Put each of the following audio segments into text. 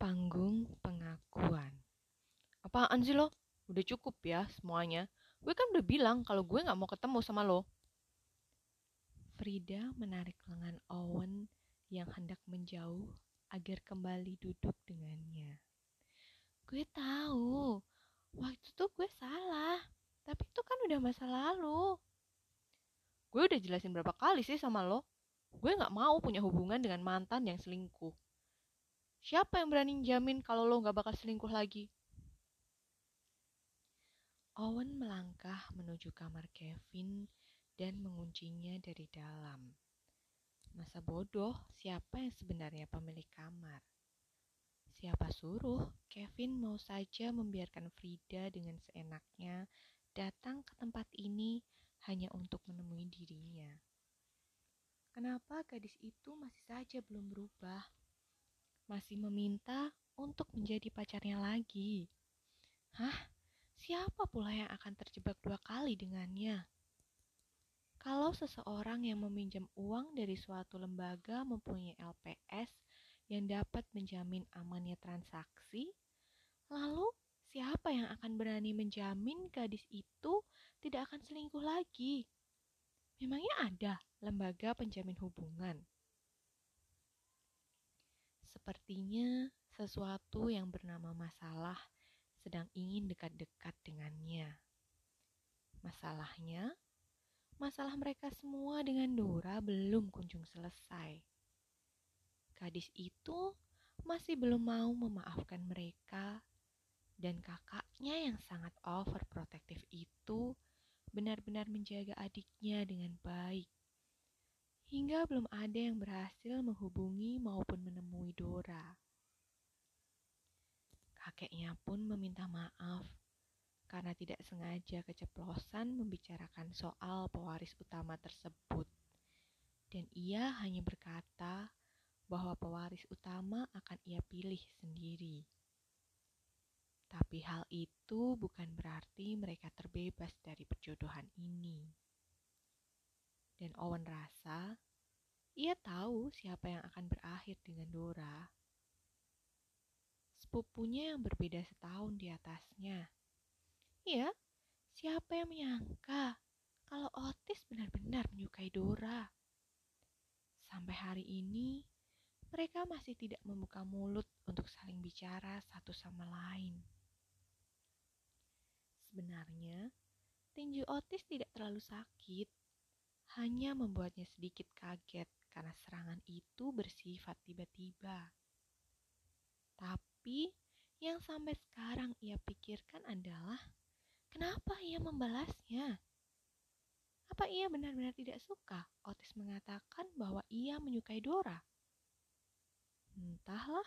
Panggung pengakuan. Apaan sih lo? Udah cukup ya semuanya. Gue kan udah bilang kalau gue gak mau ketemu sama lo. Frida menarik lengan Owen yang hendak menjauh agar kembali duduk dengannya. Gue tahu, waktu itu gue salah. Tapi itu kan udah masa lalu. Gue udah jelasin berapa kali sih sama lo. Gue gak mau punya hubungan dengan mantan yang selingkuh. Siapa yang berani jamin kalau lo gak bakal selingkuh lagi? Owen melangkah menuju kamar Kevin dan menguncinya dari dalam. Masa bodoh, siapa yang sebenarnya pemilik kamar? Siapa suruh Kevin mau saja membiarkan Frida dengan seenaknya datang ke tempat ini hanya untuk menemui dirinya? Kenapa gadis itu masih saja belum berubah? Masih meminta untuk menjadi pacarnya lagi? Hah? Siapa pula yang akan terjebak dua kali dengannya? Kalau seseorang yang meminjam uang dari suatu lembaga mempunyai LPS yang dapat menjamin amannya transaksi, lalu siapa yang akan berani menjamin gadis itu tidak akan selingkuh lagi? Memangnya ada lembaga penjamin hubungan? Sepertinya sesuatu yang bernama masalah sedang ingin dekat-dekat dengannya. Masalahnya, masalah mereka semua dengan Dora belum kunjung selesai. Gadis itu masih belum mau memaafkan mereka, dan kakaknya yang sangat overprotective itu benar-benar menjaga adiknya dengan baik. Hingga belum ada yang berhasil menghubungi maupun menemui Dora. Kakeknya pun meminta maaf karena tidak sengaja keceplosan membicarakan soal pewaris utama tersebut. Dan ia hanya berkata bahwa pewaris utama akan ia pilih sendiri. Tapi hal itu bukan berarti mereka terbebas dari perjodohan ini. Dan Owen rasa ia tahu siapa yang akan berakhir dengan Dora. Sepupunya yang berbeda setahun di atasnya Ya, siapa yang menyangka kalau Otis benar-benar menyukai Dora? Sampai hari ini, mereka masih tidak membuka mulut untuk saling bicara satu sama lain. Sebenarnya, tinju Otis tidak terlalu sakit, hanya membuatnya sedikit kaget karena serangan itu bersifat tiba-tiba. Tapi, yang sampai sekarang ia pikirkan adalah Kenapa ia membalasnya? Apa ia benar-benar tidak suka Otis mengatakan bahwa ia menyukai Dora? Entahlah.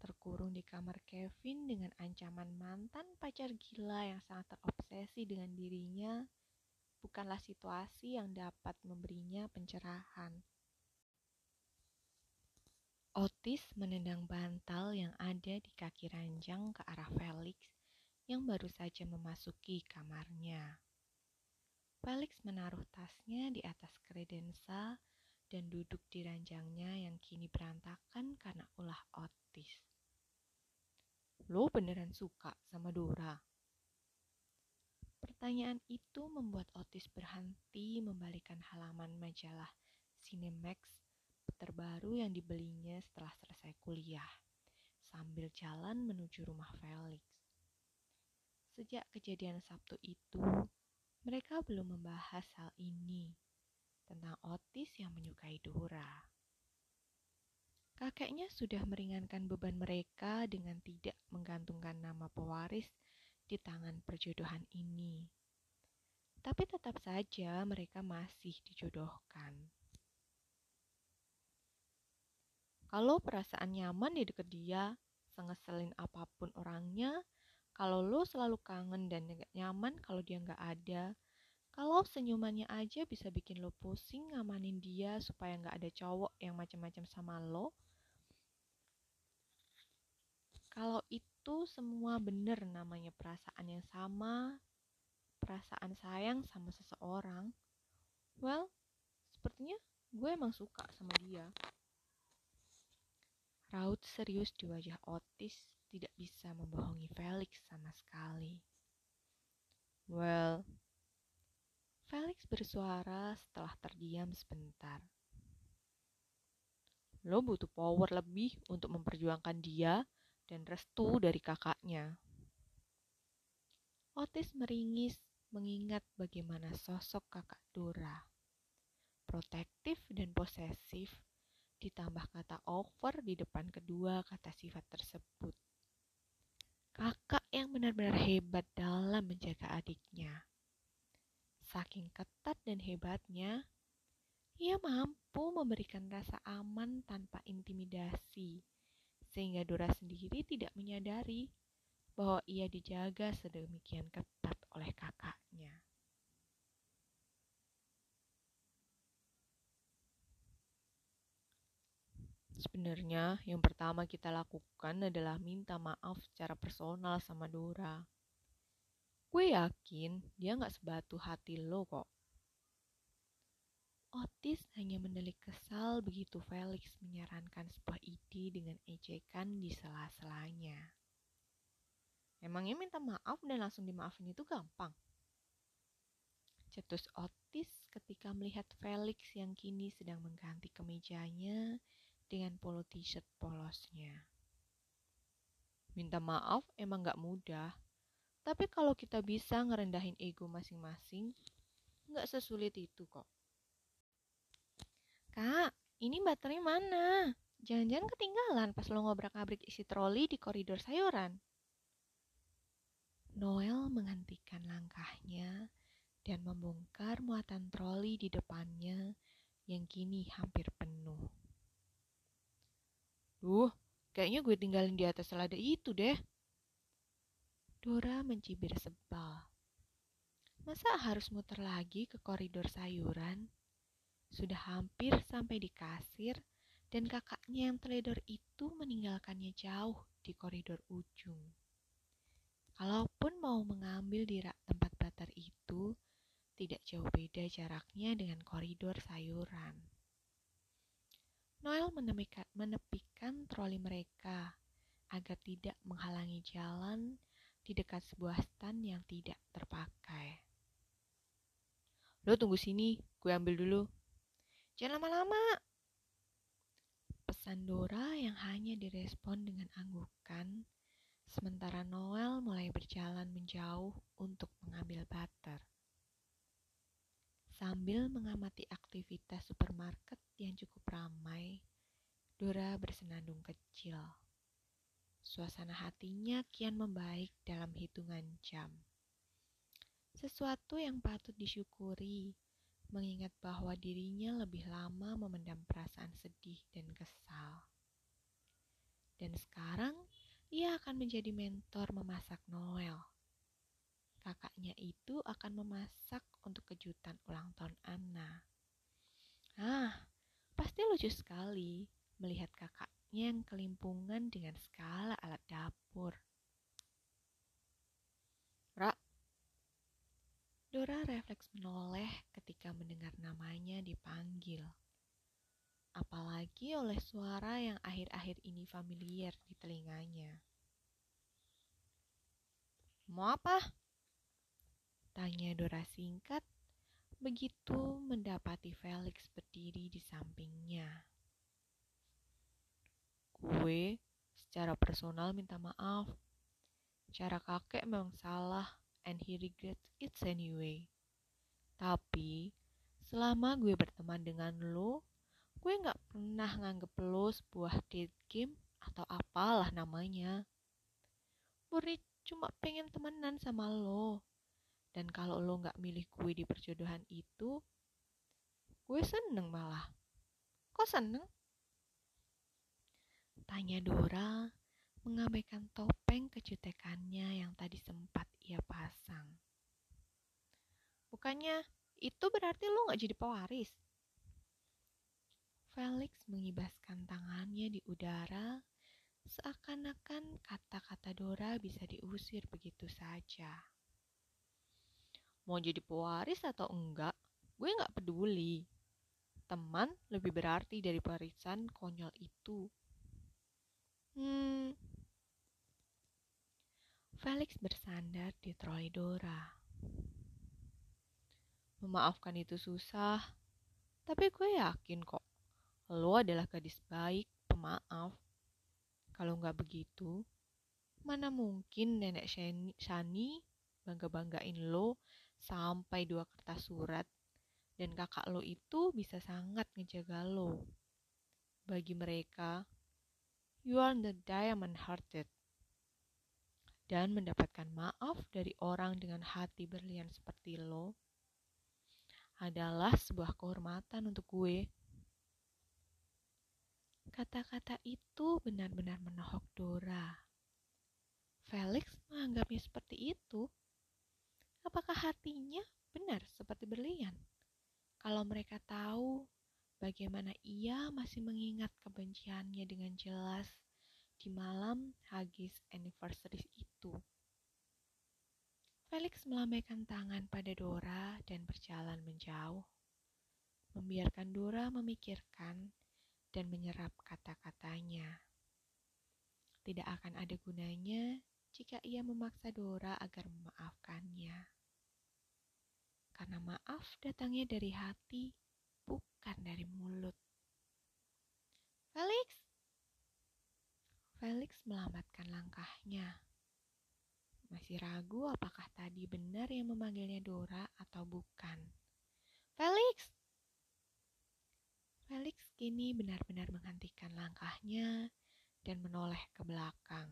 Terkurung di kamar Kevin dengan ancaman mantan pacar gila yang sangat terobsesi dengan dirinya bukanlah situasi yang dapat memberinya pencerahan. Otis menendang bantal yang ada di kaki ranjang ke arah Felix yang baru saja memasuki kamarnya. Felix menaruh tasnya di atas kredensa dan duduk di ranjangnya yang kini berantakan karena ulah Otis. Lo beneran suka sama Dora? Pertanyaan itu membuat Otis berhenti membalikan halaman majalah Cinemax terbaru yang dibelinya setelah selesai kuliah, sambil jalan menuju rumah Felix. Sejak kejadian Sabtu itu, mereka belum membahas hal ini tentang Otis yang menyukai Dora. Kakeknya sudah meringankan beban mereka dengan tidak menggantungkan nama pewaris di tangan perjodohan ini. Tapi tetap saja mereka masih dijodohkan. Kalau perasaan nyaman di dekat dia, sengeselin apa pun orangnya, kalau lo selalu kangen dan gak nyaman kalau dia nggak ada, kalau senyumannya aja bisa bikin lo pusing ngamanin dia supaya nggak ada cowok yang macam-macam sama lo. Kalau itu semua bener namanya perasaan yang sama, perasaan sayang sama seseorang. Well, sepertinya gue emang suka sama dia. Raut serius di wajah Otis tidak bisa membohongi Felix sama sekali. Well, Felix bersuara setelah terdiam sebentar. Lo butuh power lebih untuk memperjuangkan dia dan restu dari kakaknya. Otis meringis mengingat bagaimana sosok kakak Dora. Protektif dan posesif, ditambah kata over di depan kedua kata sifat tersebut. Kakak yang benar-benar hebat dalam menjaga adiknya. Saking ketat dan hebatnya, ia mampu memberikan rasa aman tanpa intimidasi, sehingga Dora sendiri tidak menyadari bahwa ia dijaga sedemikian ketat oleh kakaknya. Sebenarnya, yang pertama kita lakukan adalah minta maaf secara personal sama Dora. Gue yakin dia gak sebatu hati lo kok. Otis hanya mendelik kesal begitu Felix menyarankan sebuah ide dengan ejekan di sela-selanya. Emangnya minta maaf dan langsung dimaafin itu gampang? Cetus Otis ketika melihat Felix yang kini sedang mengganti kemejanya dengan polo t-shirt polosnya. Minta maaf emang gak mudah, tapi kalau kita bisa ngerendahin ego masing-masing, gak sesulit itu kok. Kak, ini baterainya mana? Jangan-jangan ketinggalan pas lo ngobrak-abrik isi troli di koridor sayuran. Noel menghentikan langkahnya dan membongkar muatan troli di depannya yang kini hampir penuh. Duh, kayaknya gue tinggalin di atas selada itu deh. Dora mencibir sebal. Masa harus muter lagi ke koridor sayuran? Sudah hampir sampai di kasir, dan kakaknya yang teledor itu meninggalkannya jauh di koridor ujung. Kalaupun mau mengambil di rak tempat batar itu, tidak jauh beda jaraknya dengan koridor sayuran. Noel menepikan, menepikan troli mereka agar tidak menghalangi jalan di dekat sebuah stan yang tidak terpakai. Lo tunggu sini, gue ambil dulu, Jangan lama-lama. Pesan Dora yang hanya direspon dengan anggukan, sementara Noel mulai berjalan menjauh untuk mengambil butter. Sambil mengamati aktivitas supermarket yang cukup ramai, Dora bersenandung kecil. Suasana hatinya kian membaik dalam hitungan jam. Sesuatu yang patut disyukuri mengingat bahwa dirinya lebih lama memendam perasaan sedih dan kesal. Dan sekarang ia akan menjadi mentor memasak Noel. Kakaknya itu akan memasak untuk kejutan ulang tahun Anna. Ah, pasti lucu sekali melihat kakaknya yang kelimpungan dengan segala alat dapur. Dora refleks menoleh ketika mendengar namanya dipanggil. Apalagi oleh suara yang akhir-akhir ini familiar di telinganya. Mau apa? Tanya Dora singkat begitu mendapati Felix berdiri di sampingnya. Gue secara personal minta maaf. Cara kakek memang salah and he regrets it anyway. Tapi, selama gue berteman dengan lo, gue gak pernah nganggep lo sebuah date game atau apalah namanya. Murni cuma pengen temenan sama lo. Dan kalau lo gak milih gue di perjodohan itu, gue seneng malah. Kok seneng? Tanya Dora mengabaikan topeng kejutekannya yang tadi sempat ia pasang. Bukannya itu berarti lo gak jadi pewaris? Felix mengibaskan tangannya di udara, seakan-akan kata-kata Dora bisa diusir begitu saja. Mau jadi pewaris atau enggak, gue gak peduli. Teman lebih berarti dari warisan konyol itu. Hmm. Felix bersandar di troli Dora. Memaafkan itu susah, tapi gue yakin kok lo adalah gadis baik, pemaaf. Kalau nggak begitu, mana mungkin nenek Shani bangga-banggain lo sampai dua kertas surat dan kakak lo itu bisa sangat ngejaga lo. Bagi mereka, you are the diamond hearted. Dan mendapatkan maaf dari orang dengan hati berlian seperti lo adalah sebuah kehormatan untuk gue. Kata-kata itu benar-benar menohok Dora. Felix menganggapnya seperti itu. Apakah hatinya benar seperti berlian? Kalau mereka tahu bagaimana ia masih mengingat kebenciannya dengan jelas di malam Haggis anniversary itu. Felix melambaikan tangan pada Dora dan berjalan menjauh, membiarkan Dora memikirkan dan menyerap kata-katanya. Tidak akan ada gunanya jika ia memaksa Dora agar memaafkannya. Karena maaf datangnya dari hati, bukan dari mulut. Felix! Felix melambatkan langkahnya. Masih ragu apakah tadi benar yang memanggilnya Dora atau bukan. Felix! Felix kini benar-benar menghentikan langkahnya dan menoleh ke belakang.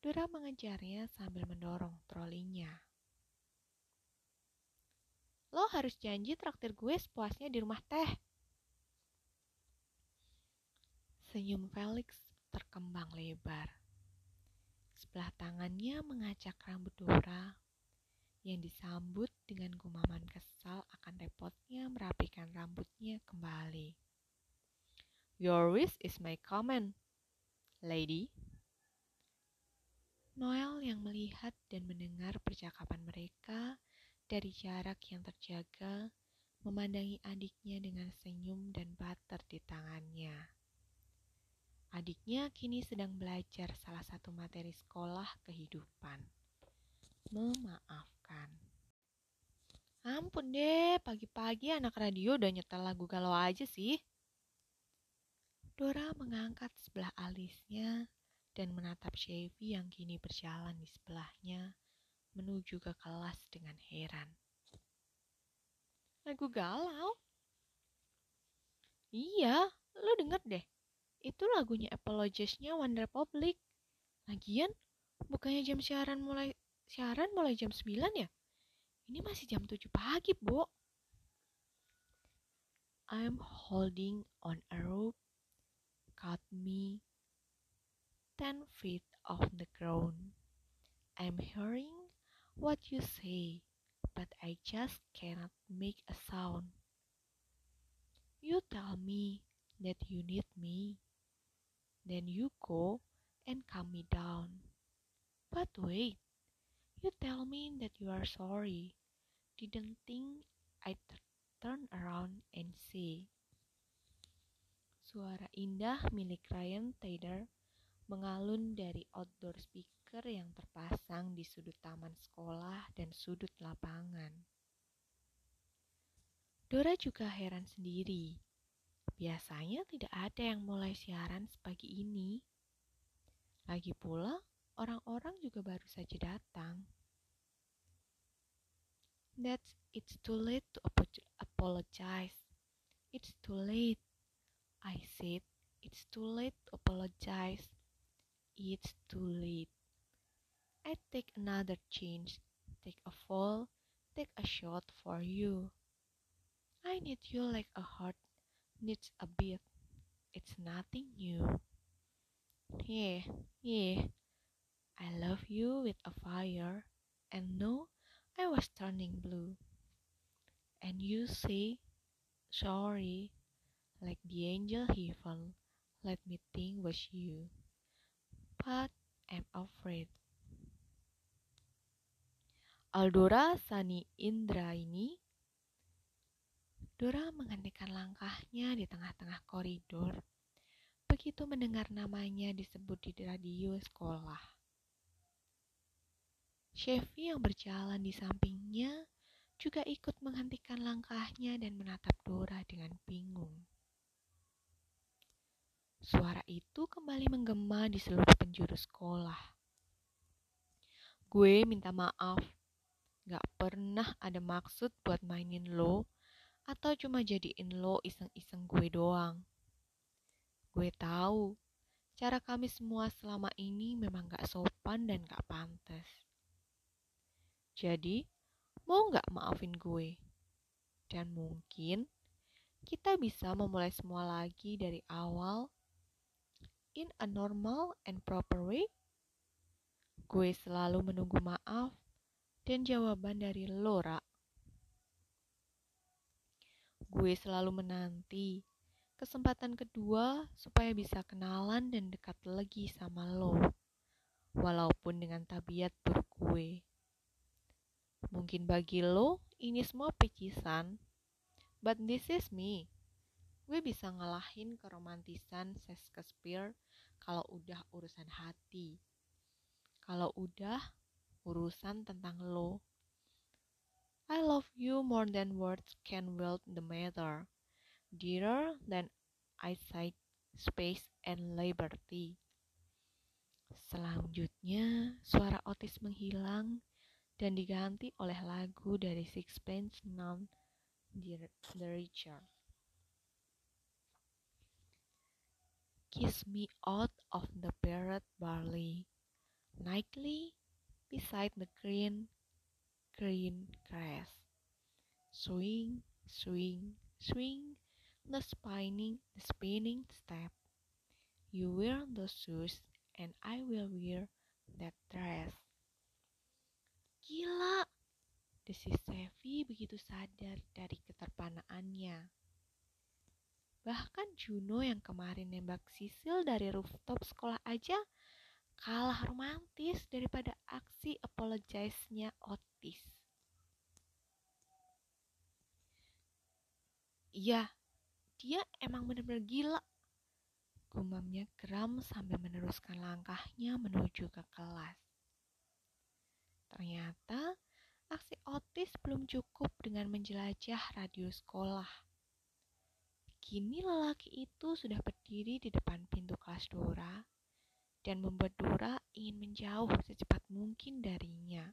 Dora mengejarnya sambil mendorong trolinya. Lo harus janji traktir gue sepuasnya di rumah teh. Senyum Felix terkembang lebar. Sebelah tangannya mengacak rambut Dora yang disambut dengan gumaman kesal akan repotnya merapikan rambutnya kembali. Your wish is my command, lady. Noel yang melihat dan mendengar percakapan mereka dari jarak yang terjaga, memandangi adiknya dengan senyum dan butter di tangannya. Adiknya kini sedang belajar salah satu materi sekolah kehidupan. Memaaf kan. Ampun deh, pagi-pagi anak radio udah nyetel lagu galau aja sih. Dora mengangkat sebelah alisnya dan menatap Chevy yang kini berjalan di sebelahnya menuju ke kelas dengan heran. Lagu galau? Iya, lo denger deh. Itu lagunya Apologies-nya One Republic. Lagian, bukannya jam siaran mulai siaran mulai jam 9 ya? Ini masih jam 7 pagi, Bu. I'm holding on a rope, cut me 10 feet off the ground. I'm hearing what you say, but I just cannot make a sound. You tell me that you need me. Then you go and calm me down. But wait, You tell me that you are sorry. Didn't think I'd turn around and say. Suara indah milik Ryan Taylor mengalun dari outdoor speaker yang terpasang di sudut taman sekolah dan sudut lapangan. Dora juga heran sendiri. Biasanya tidak ada yang mulai siaran sepagi ini. Lagi pula, orang-orang juga baru saja datang. That's it's too late to apologize. It's too late. I said it's too late to apologize. It's too late. I take another chance, take a fall, take a shot for you. I need you like a heart needs a beat. It's nothing new. Yeah, yeah. I love you with a fire, and no, I was turning blue. And you say, sorry, like the angel heaven, let me think was you. But I'm afraid. Aldora Sani Indra ini Dora menghentikan langkahnya di tengah-tengah koridor. begitu mendengar namanya disebut di radio sekolah. Chevy yang berjalan di sampingnya juga ikut menghentikan langkahnya dan menatap Dora dengan bingung. Suara itu kembali menggema di seluruh penjuru sekolah. Gue minta maaf, gak pernah ada maksud buat mainin lo atau cuma jadiin lo iseng-iseng gue doang. Gue tahu cara kami semua selama ini memang gak sopan dan gak pantas. Jadi, mau gak maafin gue? Dan mungkin kita bisa memulai semua lagi dari awal in a normal and proper way. Gue selalu menunggu maaf dan jawaban dari Lora. Gue selalu menanti kesempatan kedua supaya bisa kenalan dan dekat lagi sama lo. Walaupun dengan tabiat buruk gue. Mungkin bagi lo ini semua pecisan, but this is me. Gue bisa ngalahin keromantisan Shakespeare kalau udah urusan hati. Kalau udah urusan tentang lo. Love you more than words can wield the matter. Dearer than eyesight, space, and liberty. Selanjutnya, suara Otis menghilang dan diganti oleh lagu dari Sixpence None the Richer. Kiss me out of the barred barley nightly beside the green, green grass. Swing, swing, swing, the spinning, the spinning step. You wear those shoes, and I will wear that dress. Gila, desis Sevi begitu sadar dari keterpanaannya. Bahkan Juno yang kemarin nembak Sisil dari rooftop sekolah aja kalah romantis daripada aksi apologize-nya Otis. Iya, dia emang bener-bener gila. Gumamnya geram sambil meneruskan langkahnya menuju ke kelas. Ternyata aksi Otis belum cukup dengan menjelajah radio sekolah. Kini lelaki itu sudah berdiri di depan pintu kelas Dora dan membuat Dora ingin menjauh secepat mungkin darinya.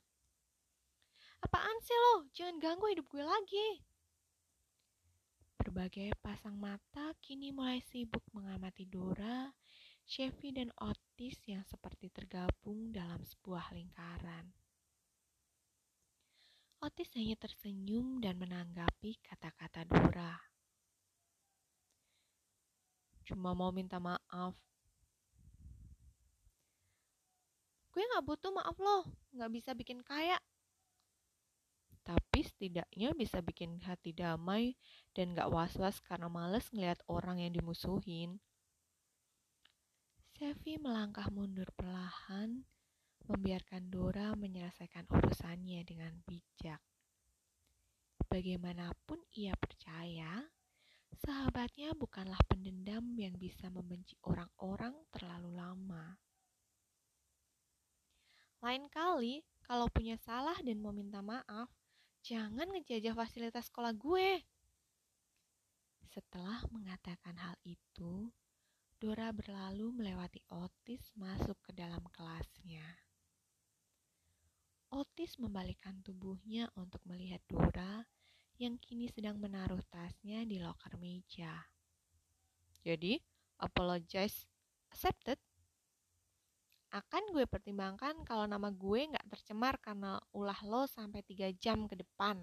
Apaan sih lo? Jangan ganggu hidup gue lagi. Berbagai pasang mata kini mulai sibuk mengamati Dora, Chevy, dan Otis yang seperti tergabung dalam sebuah lingkaran. Otis hanya tersenyum dan menanggapi kata-kata Dora. Cuma mau minta maaf Gue gak butuh maaf lo, gak bisa bikin kaya. Tapi setidaknya bisa bikin hati damai dan gak was-was karena males ngeliat orang yang dimusuhin. Sevi melangkah mundur perlahan, membiarkan Dora menyelesaikan urusannya dengan bijak. Bagaimanapun ia percaya, sahabatnya bukanlah pendendam yang bisa membenci orang-orang terlalu lama. Lain kali, kalau punya salah dan mau minta maaf, jangan ngejajah fasilitas sekolah gue. Setelah mengatakan hal itu, Dora berlalu melewati Otis masuk ke dalam kelasnya. Otis membalikkan tubuhnya untuk melihat Dora yang kini sedang menaruh tasnya di loker meja. Jadi, apologize accepted akan gue pertimbangkan kalau nama gue nggak tercemar karena ulah lo sampai tiga jam ke depan.